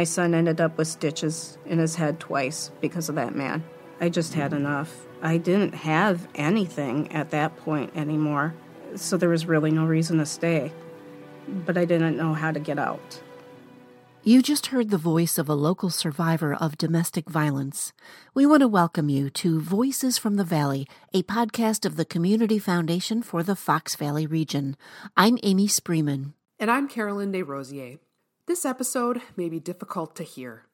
My son ended up with stitches in his head twice because of that man. I just had mm-hmm. enough. I didn't have anything at that point anymore, so there was really no reason to stay. But I didn't know how to get out. You just heard the voice of a local survivor of domestic violence. We want to welcome you to Voices from the Valley, a podcast of the Community Foundation for the Fox Valley region. I'm Amy Spreeman. And I'm Carolyn Desrosiers. This episode may be difficult to hear.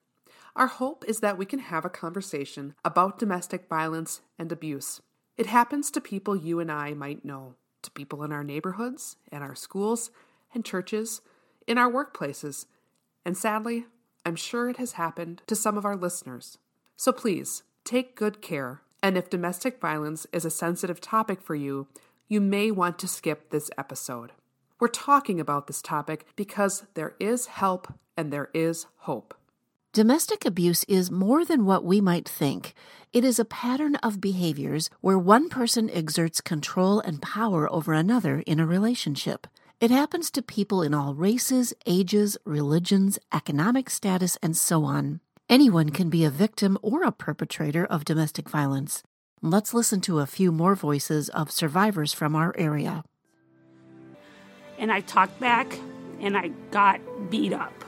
Our hope is that we can have a conversation about domestic violence and abuse. It happens to people you and I might know, to people in our neighborhoods, in our schools, and churches, in our workplaces and sadly, I'm sure it has happened to some of our listeners. So please, take good care. And if domestic violence is a sensitive topic for you, you may want to skip this episode. We're talking about this topic because there is help and there is hope. Domestic abuse is more than what we might think. It is a pattern of behaviors where one person exerts control and power over another in a relationship. It happens to people in all races, ages, religions, economic status, and so on. Anyone can be a victim or a perpetrator of domestic violence. Let's listen to a few more voices of survivors from our area. And I talked back and I got beat up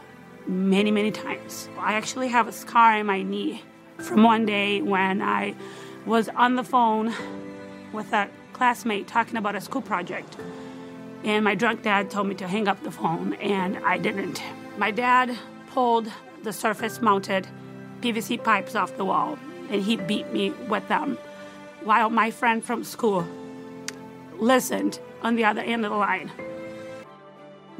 many, many times. I actually have a scar in my knee from one day when I was on the phone with a classmate talking about a school project. And my drunk dad told me to hang up the phone, and I didn't. My dad pulled the surface mounted PVC pipes off the wall, and he beat me with them. While my friend from school listened on the other end of the line.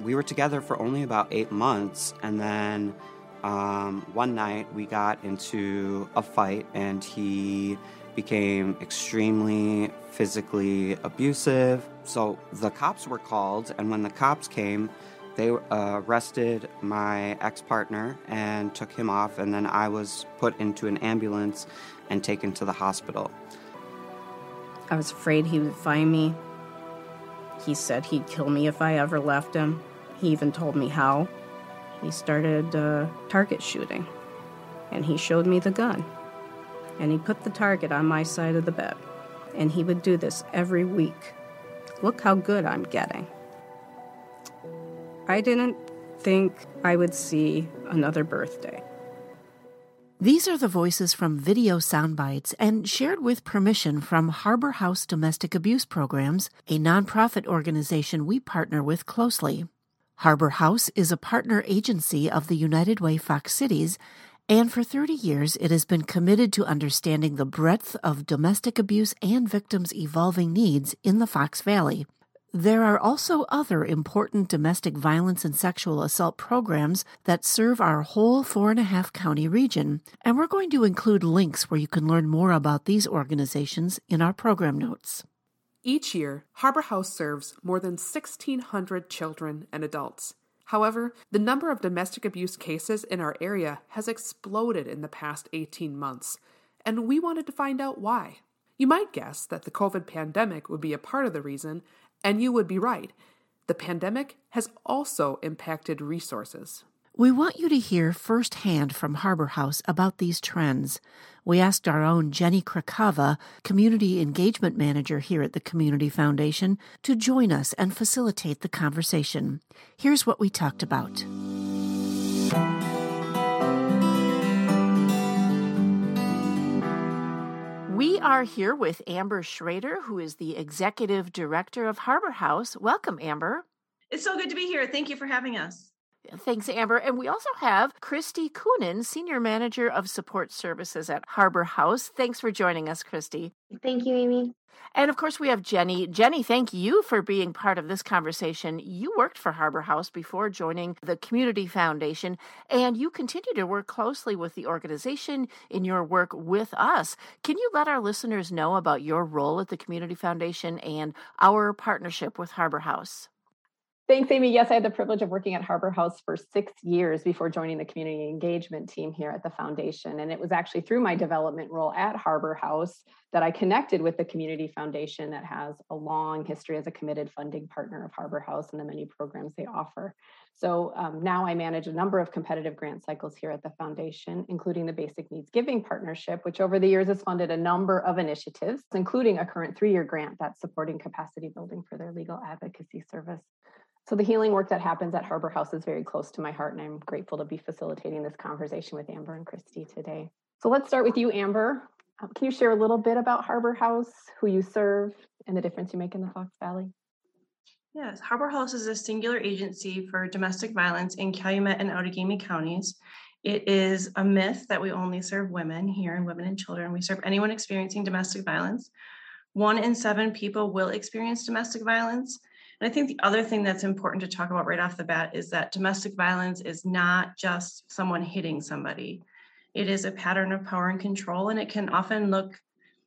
We were together for only about eight months, and then um, one night we got into a fight, and he became extremely physically abusive. So the cops were called, and when the cops came, they uh, arrested my ex partner and took him off, and then I was put into an ambulance and taken to the hospital. I was afraid he would find me. He said he'd kill me if I ever left him. He even told me how. He started uh, target shooting, and he showed me the gun and he put the target on my side of the bed. And he would do this every week. Look how good I'm getting. I didn't think I would see another birthday. These are the voices from video soundbites and shared with permission from Harbor House Domestic Abuse Programs, a nonprofit organization we partner with closely. Harbor House is a partner agency of the United Way Fox Cities and for 30 years, it has been committed to understanding the breadth of domestic abuse and victims' evolving needs in the Fox Valley. There are also other important domestic violence and sexual assault programs that serve our whole four and a half county region, and we're going to include links where you can learn more about these organizations in our program notes. Each year, Harbor House serves more than 1,600 children and adults. However, the number of domestic abuse cases in our area has exploded in the past 18 months, and we wanted to find out why. You might guess that the COVID pandemic would be a part of the reason, and you would be right. The pandemic has also impacted resources. We want you to hear firsthand from Harbor House about these trends. We asked our own Jenny Krakava, Community Engagement Manager here at the Community Foundation, to join us and facilitate the conversation. Here's what we talked about. We are here with Amber Schrader, who is the Executive Director of Harbor House. Welcome, Amber. It's so good to be here. Thank you for having us. Thanks, Amber. And we also have Christy Coonan, Senior Manager of Support Services at Harbor House. Thanks for joining us, Christy. Thank you, Amy. And of course, we have Jenny. Jenny, thank you for being part of this conversation. You worked for Harbor House before joining the Community Foundation, and you continue to work closely with the organization in your work with us. Can you let our listeners know about your role at the Community Foundation and our partnership with Harbor House? Thanks, Amy. Yes, I had the privilege of working at Harbor House for six years before joining the community engagement team here at the foundation. And it was actually through my development role at Harbor House that I connected with the Community Foundation that has a long history as a committed funding partner of Harbor House and the many programs they offer. So um, now I manage a number of competitive grant cycles here at the foundation, including the Basic Needs Giving Partnership, which over the years has funded a number of initiatives, including a current three year grant that's supporting capacity building for their legal advocacy service. So the healing work that happens at Harbor House is very close to my heart, and I'm grateful to be facilitating this conversation with Amber and Christy today. So let's start with you, Amber. Um, can you share a little bit about Harbor House, who you serve, and the difference you make in the Fox Valley? Yes, Harbor House is a singular agency for domestic violence in Calumet and Outagamie counties. It is a myth that we only serve women here and women and children. We serve anyone experiencing domestic violence. One in seven people will experience domestic violence. And I think the other thing that's important to talk about right off the bat is that domestic violence is not just someone hitting somebody. It is a pattern of power and control, and it can often look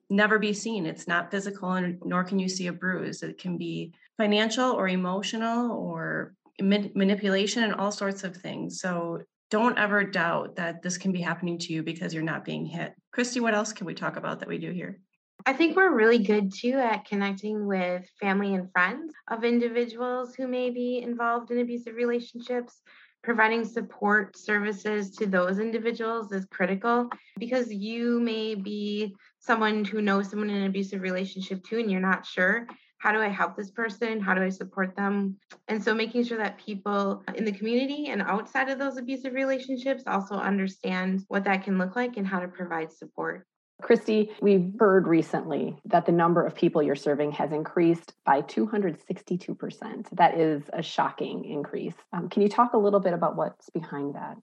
never be seen. It's not physical, and nor can you see a bruise. It can be financial or emotional or manipulation and all sorts of things. So don't ever doubt that this can be happening to you because you're not being hit. Christy, what else can we talk about that we do here? I think we're really good too at connecting with family and friends of individuals who may be involved in abusive relationships. Providing support services to those individuals is critical because you may be someone who knows someone in an abusive relationship too, and you're not sure how do I help this person? How do I support them? And so making sure that people in the community and outside of those abusive relationships also understand what that can look like and how to provide support. Christy, we've heard recently that the number of people you're serving has increased by 262%. That is a shocking increase. Um, can you talk a little bit about what's behind that?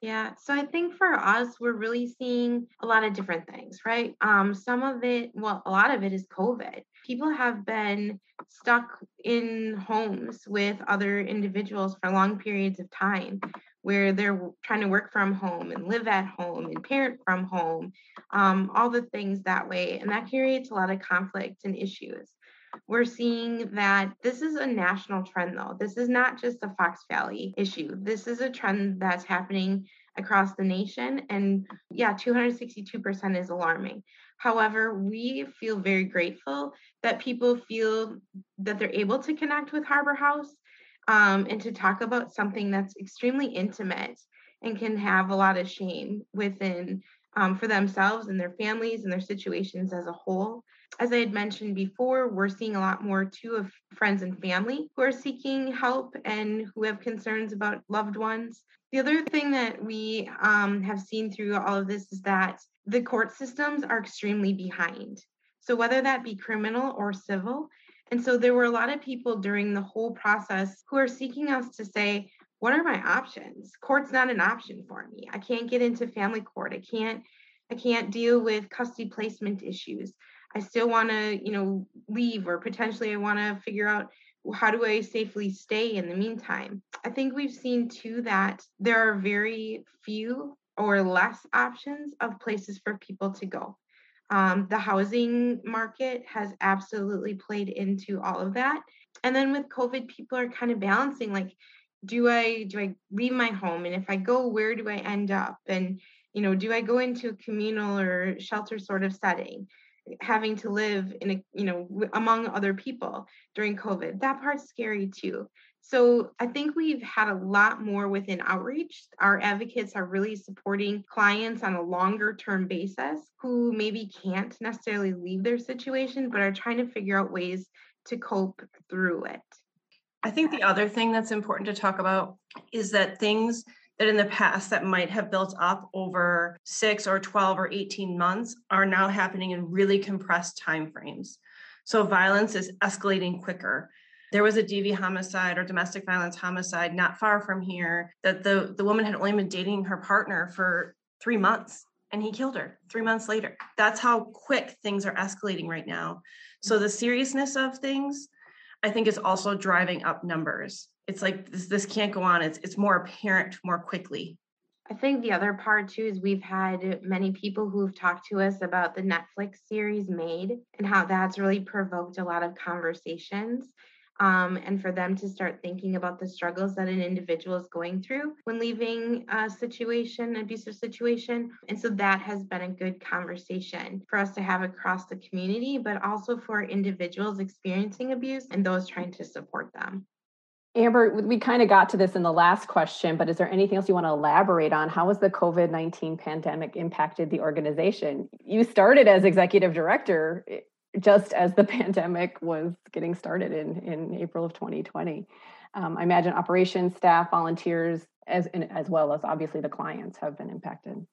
Yeah, so I think for us, we're really seeing a lot of different things, right? Um, some of it, well, a lot of it is COVID. People have been stuck in homes with other individuals for long periods of time where they're trying to work from home and live at home and parent from home, um, all the things that way. And that creates a lot of conflict and issues. We're seeing that this is a national trend, though. This is not just a Fox Valley issue. This is a trend that's happening across the nation. And yeah, 262% is alarming. However, we feel very grateful that people feel that they're able to connect with Harbor House um, and to talk about something that's extremely intimate and can have a lot of shame within um, for themselves and their families and their situations as a whole as I had mentioned before, we're seeing a lot more too of friends and family who are seeking help and who have concerns about loved ones. The other thing that we um, have seen through all of this is that the court systems are extremely behind. So, whether that be criminal or civil. And so, there were a lot of people during the whole process who are seeking us to say, what are my options? Court's not an option for me. I can't get into family court. I can't I can't deal with custody placement issues. I still want to, you know, leave or potentially I want to figure out how do I safely stay in the meantime. I think we've seen too that there are very few or less options of places for people to go. Um, the housing market has absolutely played into all of that. And then with COVID, people are kind of balancing like, do I do I leave my home? And if I go, where do I end up? And you know, do I go into a communal or shelter sort of setting? having to live in a you know among other people during covid that part's scary too so i think we've had a lot more within outreach our advocates are really supporting clients on a longer term basis who maybe can't necessarily leave their situation but are trying to figure out ways to cope through it i think the other thing that's important to talk about is that things that in the past that might have built up over six or 12 or 18 months are now happening in really compressed timeframes. So violence is escalating quicker. There was a DV homicide or domestic violence homicide not far from here that the, the woman had only been dating her partner for three months and he killed her three months later. That's how quick things are escalating right now. So the seriousness of things, I think, is also driving up numbers it's like this, this can't go on. It's it's more apparent more quickly. I think the other part too is we've had many people who've talked to us about the Netflix series Maid and how that's really provoked a lot of conversations. Um, and for them to start thinking about the struggles that an individual is going through when leaving a situation, abusive situation. And so that has been a good conversation for us to have across the community, but also for individuals experiencing abuse and those trying to support them. Amber, we kind of got to this in the last question, but is there anything else you want to elaborate on? How has the COVID 19 pandemic impacted the organization? You started as executive director eh, just as the pandemic was getting started in, in April of 2020. Um, I imagine operations staff, volunteers, as, as well as obviously the clients have been impacted.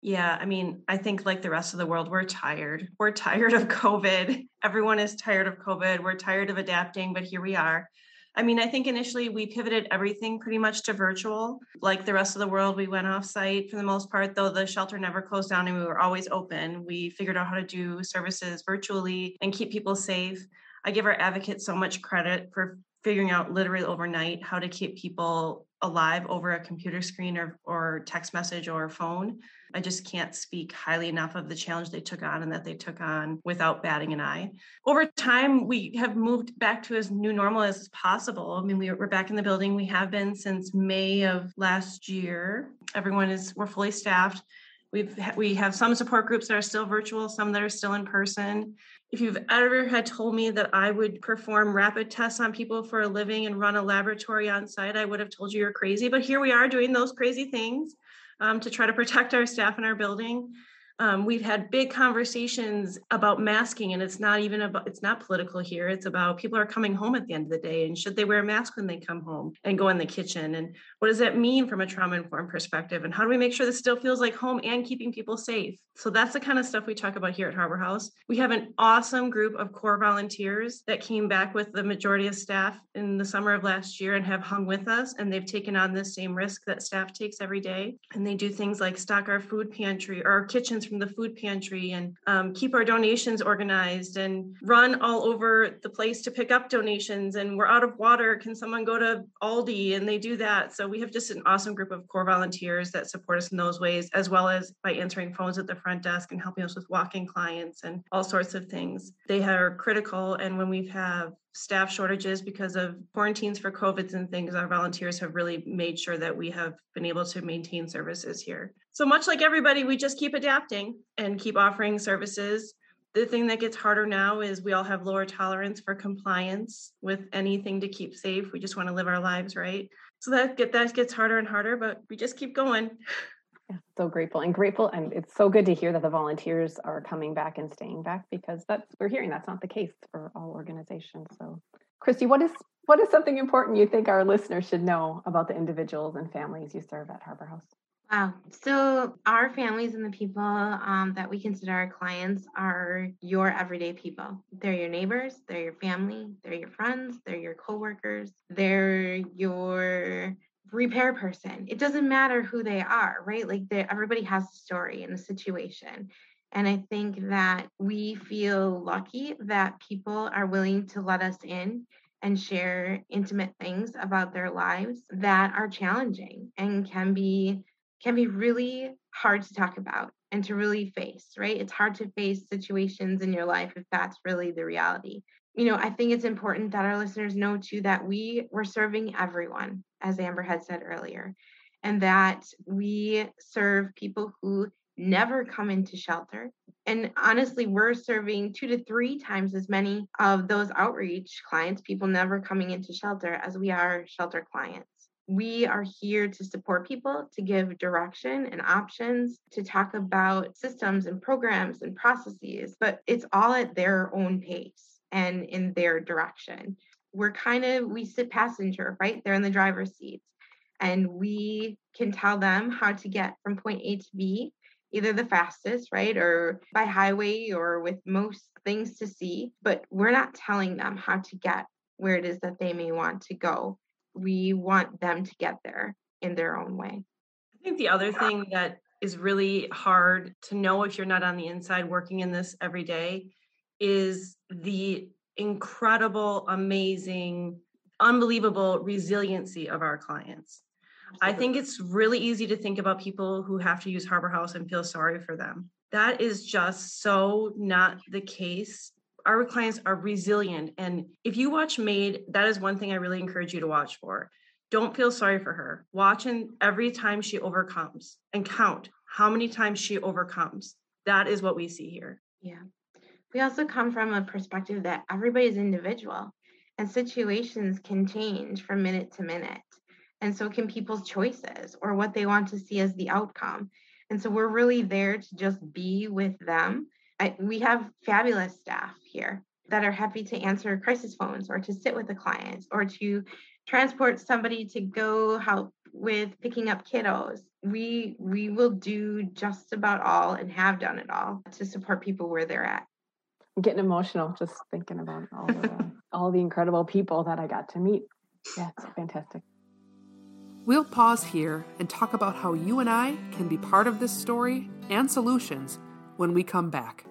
Yeah, I mean, I think like the rest of the world, we're tired. We're tired of COVID. Everyone is tired of COVID. We're tired of adapting, but here we are. I mean, I think initially we pivoted everything pretty much to virtual. Like the rest of the world, we went off site for the most part, though the shelter never closed down and we were always open. We figured out how to do services virtually and keep people safe. I give our advocates so much credit for figuring out literally overnight how to keep people alive over a computer screen or, or text message or phone. I just can't speak highly enough of the challenge they took on and that they took on without batting an eye. Over time, we have moved back to as new normal as possible. I mean, we, we're back in the building. We have been since May of last year. Everyone is, we're fully staffed. We've, we have some support groups that are still virtual, some that are still in person if you've ever had told me that I would perform rapid tests on people for a living and run a laboratory on site, I would have told you you're crazy. But here we are doing those crazy things um, to try to protect our staff and our building. Um, we've had big conversations about masking, and it's not even about it's not political here. It's about people are coming home at the end of the day, and should they wear a mask when they come home and go in the kitchen? And what does that mean from a trauma informed perspective? And how do we make sure this still feels like home and keeping people safe? So that's the kind of stuff we talk about here at Harbor House. We have an awesome group of core volunteers that came back with the majority of staff in the summer of last year and have hung with us, and they've taken on the same risk that staff takes every day. And they do things like stock our food pantry or our kitchens from the food pantry and um, keep our donations organized and run all over the place to pick up donations. And we're out of water. Can someone go to Aldi? And they do that. So we have just an awesome group of core volunteers that support us in those ways, as well as by answering phones at the front desk and helping us with walking clients and all sorts of things. They are critical. And when we have staff shortages because of quarantines for COVIDs and things, our volunteers have really made sure that we have been able to maintain services here. So, much like everybody, we just keep adapting and keep offering services. The thing that gets harder now is we all have lower tolerance for compliance with anything to keep safe. We just want to live our lives right. So that get that gets harder and harder, but we just keep going. So grateful and grateful, and it's so good to hear that the volunteers are coming back and staying back because that's we're hearing that's not the case for all organizations. So, Christy, what is what is something important you think our listeners should know about the individuals and families you serve at Harbor House? Wow. So, our families and the people um, that we consider our clients are your everyday people. They're your neighbors, they're your family, they're your friends, they're your coworkers, they're your repair person. It doesn't matter who they are, right? Like everybody has a story and a situation. And I think that we feel lucky that people are willing to let us in and share intimate things about their lives that are challenging and can be can be really hard to talk about and to really face, right? It's hard to face situations in your life if that's really the reality. You know, I think it's important that our listeners know too that we we're serving everyone as Amber had said earlier, and that we serve people who never come into shelter. And honestly, we're serving two to three times as many of those outreach clients, people never coming into shelter, as we are shelter clients. We are here to support people, to give direction and options, to talk about systems and programs and processes, but it's all at their own pace and in their direction we're kind of we sit passenger right they're in the driver's seat. and we can tell them how to get from point a to b either the fastest right or by highway or with most things to see but we're not telling them how to get where it is that they may want to go we want them to get there in their own way i think the other thing that is really hard to know if you're not on the inside working in this every day is the incredible, amazing, unbelievable resiliency of our clients. I think it's really easy to think about people who have to use Harbor House and feel sorry for them. That is just so not the case. Our clients are resilient. And if you watch Maid, that is one thing I really encourage you to watch for. Don't feel sorry for her. Watch and every time she overcomes and count how many times she overcomes. That is what we see here. Yeah we also come from a perspective that everybody is individual and situations can change from minute to minute. And so can people's choices or what they want to see as the outcome. And so we're really there to just be with them. I, we have fabulous staff here that are happy to answer crisis phones or to sit with the clients or to transport somebody to go help with picking up kiddos. We we will do just about all and have done it all to support people where they're at. I'm getting emotional just thinking about all the all the incredible people that I got to meet. Yeah, it's fantastic. We'll pause here and talk about how you and I can be part of this story and solutions when we come back.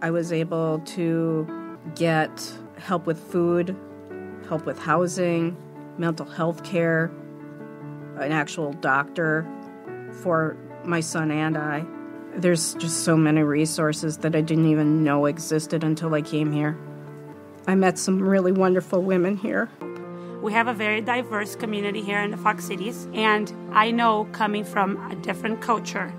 I was able to get help with food, help with housing, mental health care, an actual doctor for my son and I. There's just so many resources that I didn't even know existed until I came here. I met some really wonderful women here. We have a very diverse community here in the Fox Cities, and I know coming from a different culture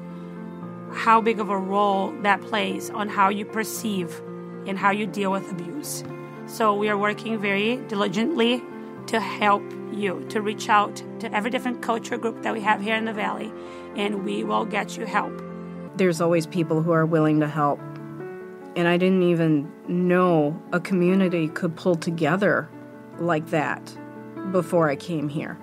how big of a role that plays on how you perceive and how you deal with abuse. So we are working very diligently to help you, to reach out to every different culture group that we have here in the Valley, and we will get you help. There's always people who are willing to help. And I didn't even know a community could pull together like that before I came here.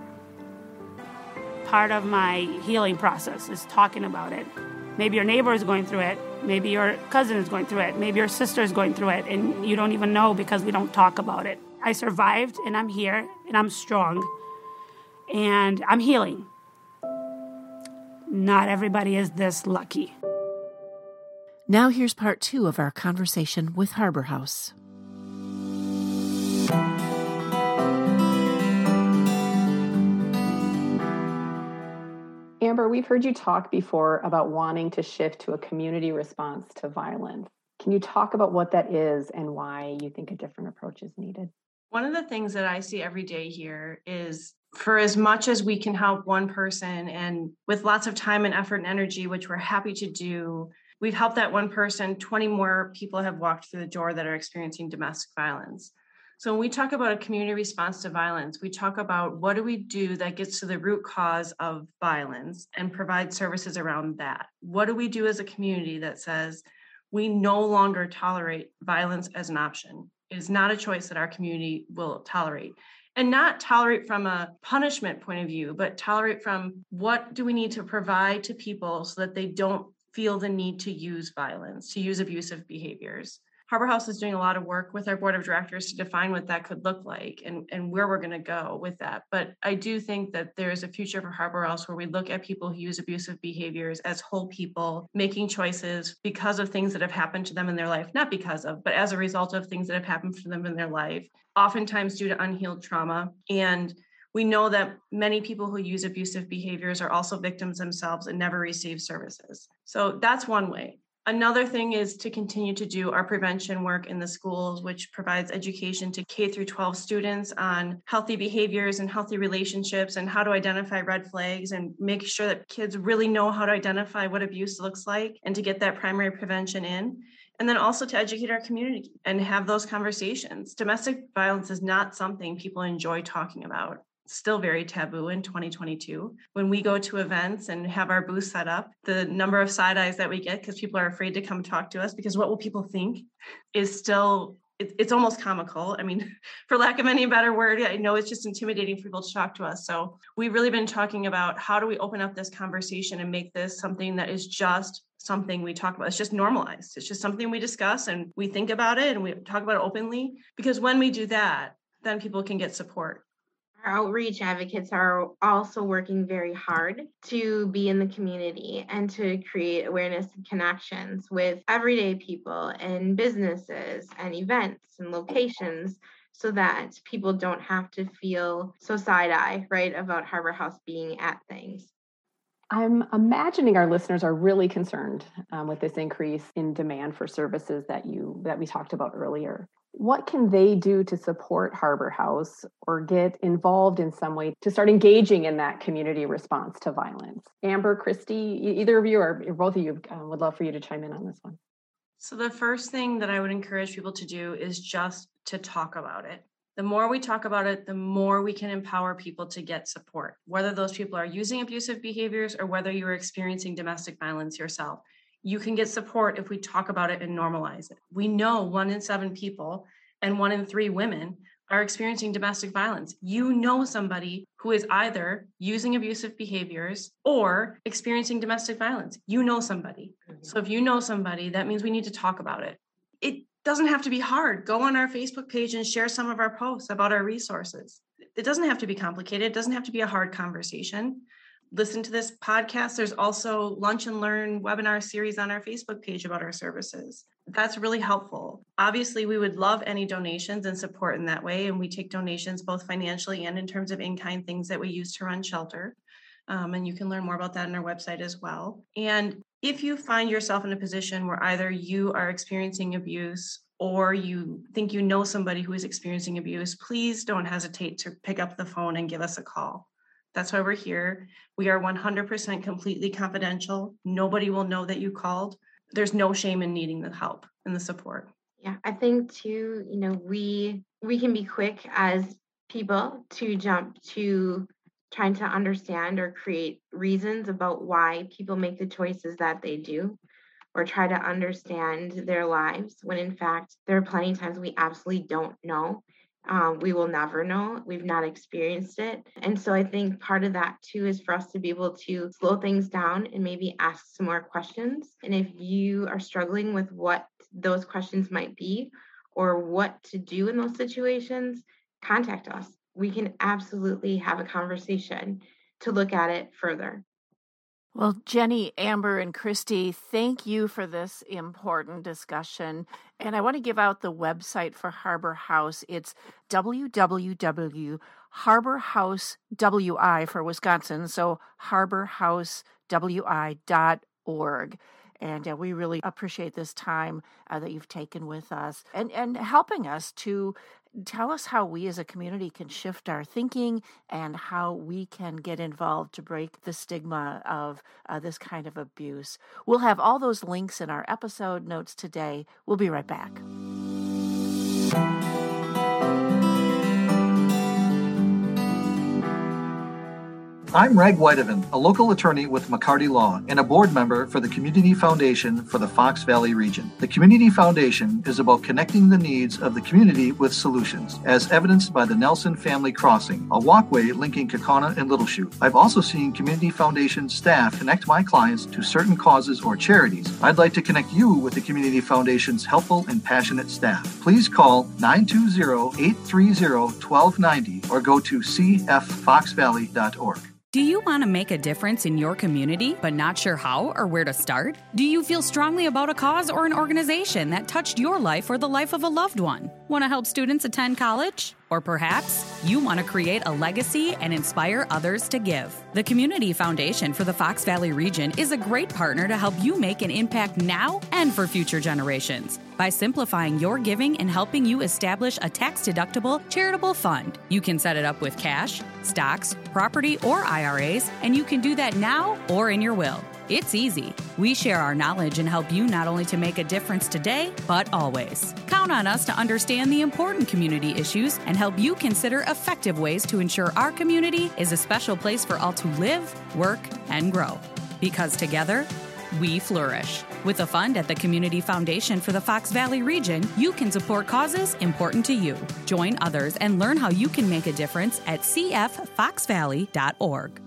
Part of my healing process is talking about it. Maybe your neighbor is going through it, maybe your cousin is going through it, maybe your sister is going through it, and you don't even know because we don't talk about it. I survived and I'm here and I'm strong and I'm healing. Not everybody is this lucky. Now, here's part two of our conversation with Harbor House. Amber, we've heard you talk before about wanting to shift to a community response to violence. Can you talk about what that is and why you think a different approach is needed? One of the things that I see every day here is for as much as we can help one person and with lots of time and effort and energy, which we're happy to do, we've helped that one person, 20 more people have walked through the door that are experiencing domestic violence. So when we talk about a community response to violence, we talk about what do we do that gets to the root cause of violence and provide services around that. What do we do as a community that says we no longer tolerate violence as an option? It is not a choice that our community will tolerate. And not tolerate from a punishment point of view, but tolerate from what do we need to provide to people so that they don't feel the need to use violence, to use abusive behaviors. Harbor House is doing a lot of work with our board of directors to define what that could look like and, and where we're going to go with that. But I do think that there is a future for Harbor House where we look at people who use abusive behaviors as whole people making choices because of things that have happened to them in their life, not because of, but as a result of things that have happened to them in their life, oftentimes due to unhealed trauma. And we know that many people who use abusive behaviors are also victims themselves and never receive services. So that's one way. Another thing is to continue to do our prevention work in the schools, which provides education to K through 12 students on healthy behaviors and healthy relationships and how to identify red flags and make sure that kids really know how to identify what abuse looks like and to get that primary prevention in. And then also to educate our community and have those conversations. Domestic violence is not something people enjoy talking about still very taboo in 2022. When we go to events and have our booth set up, the number of side eyes that we get because people are afraid to come talk to us because what will people think is still it's almost comical. I mean, for lack of any better word, I know it's just intimidating for people to talk to us. So we've really been talking about how do we open up this conversation and make this something that is just something we talk about. It's just normalized. It's just something we discuss and we think about it and we talk about it openly. Because when we do that, then people can get support outreach advocates are also working very hard to be in the community and to create awareness and connections with everyday people and businesses and events and locations so that people don't have to feel so side eye, right, about Harbor House being at things. I'm imagining our listeners are really concerned um, with this increase in demand for services that you that we talked about earlier what can they do to support Harbor House or get involved in some way to start engaging in that community response to violence? Amber, Christy, either of you or both of you uh, would love for you to chime in on this one. So, the first thing that I would encourage people to do is just to talk about it. The more we talk about it, the more we can empower people to get support, whether those people are using abusive behaviors or whether you're experiencing domestic violence yourself. You can get support if we talk about it and normalize it. We know one in seven people and one in three women are experiencing domestic violence. You know somebody who is either using abusive behaviors or experiencing domestic violence. You know somebody. Mm-hmm. So if you know somebody, that means we need to talk about it. It doesn't have to be hard. Go on our Facebook page and share some of our posts about our resources. It doesn't have to be complicated. It doesn't have to be a hard conversation. Listen to this podcast. There's also lunch and learn webinar series on our Facebook page about our services. That's really helpful. Obviously, we would love any donations and support in that way. And we take donations both financially and in terms of in kind things that we use to run shelter. Um, and you can learn more about that on our website as well. And if you find yourself in a position where either you are experiencing abuse or you think you know somebody who is experiencing abuse, please don't hesitate to pick up the phone and give us a call. That's why we're here. We are 100% completely confidential. Nobody will know that you called. There's no shame in needing the help and the support. Yeah, I think too, you know, we we can be quick as people to jump to trying to understand or create reasons about why people make the choices that they do or try to understand their lives when in fact there are plenty of times we absolutely don't know um, we will never know. We've not experienced it. And so i think part of that too is for us to be able to slow things down and maybe ask some more questions. And if you are struggling with what those questions might be or what to do in those situations contact us. We can absolutely have a conversation to look at it further. Well, Jenny, Amber, and Christy, thank you for this important discussion. And I want to give out the website for Harbor House. It's www.harborhousewi for Wisconsin, so harborhousewi.org. And uh, we really appreciate this time uh, that you've taken with us and, and helping us to tell us how we as a community can shift our thinking and how we can get involved to break the stigma of uh, this kind of abuse. We'll have all those links in our episode notes today. We'll be right back. I'm Reg Whitehaven, a local attorney with McCarty Law and a board member for the Community Foundation for the Fox Valley region. The Community Foundation is about connecting the needs of the community with solutions, as evidenced by the Nelson Family Crossing, a walkway linking Kaukauna and Little Chute. I've also seen Community Foundation staff connect my clients to certain causes or charities. I'd like to connect you with the Community Foundation's helpful and passionate staff. Please call 920 830 1290 or go to cffoxvalley.org. Do you want to make a difference in your community but not sure how or where to start? Do you feel strongly about a cause or an organization that touched your life or the life of a loved one? Want to help students attend college? Or perhaps you want to create a legacy and inspire others to give. The Community Foundation for the Fox Valley region is a great partner to help you make an impact now and for future generations. By simplifying your giving and helping you establish a tax deductible charitable fund, you can set it up with cash, stocks, property, or IRAs, and you can do that now or in your will. It's easy. We share our knowledge and help you not only to make a difference today, but always. Count on us to understand the important community issues and help you consider effective ways to ensure our community is a special place for all to live, work, and grow. Because together, we flourish. With a fund at the Community Foundation for the Fox Valley region, you can support causes important to you. Join others and learn how you can make a difference at cffoxvalley.org.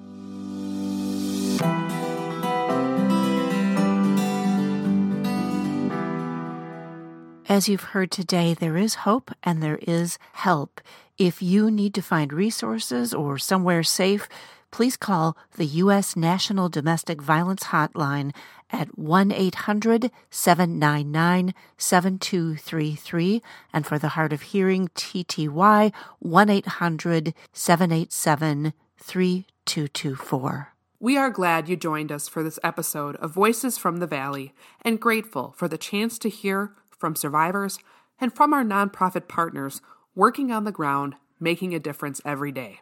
As you've heard today, there is hope and there is help. If you need to find resources or somewhere safe, please call the U.S. National Domestic Violence Hotline at 1 800 799 7233. And for the Hard of Hearing, TTY, 1 800 787 3224. We are glad you joined us for this episode of Voices from the Valley and grateful for the chance to hear from survivors, and from our nonprofit partners working on the ground, making a difference every day.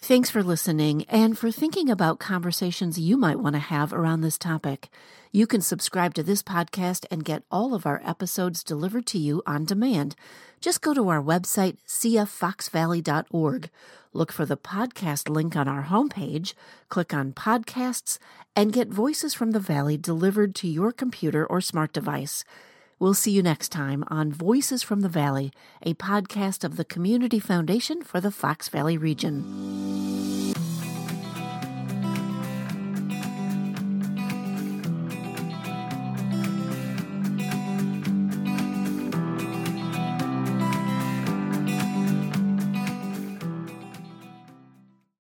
Thanks for listening and for thinking about conversations you might want to have around this topic. You can subscribe to this podcast and get all of our episodes delivered to you on demand. Just go to our website, cffoxvalley.org. Look for the podcast link on our homepage, click on podcasts, and get Voices from the Valley delivered to your computer or smart device. We'll see you next time on Voices from the Valley, a podcast of the Community Foundation for the Fox Valley region.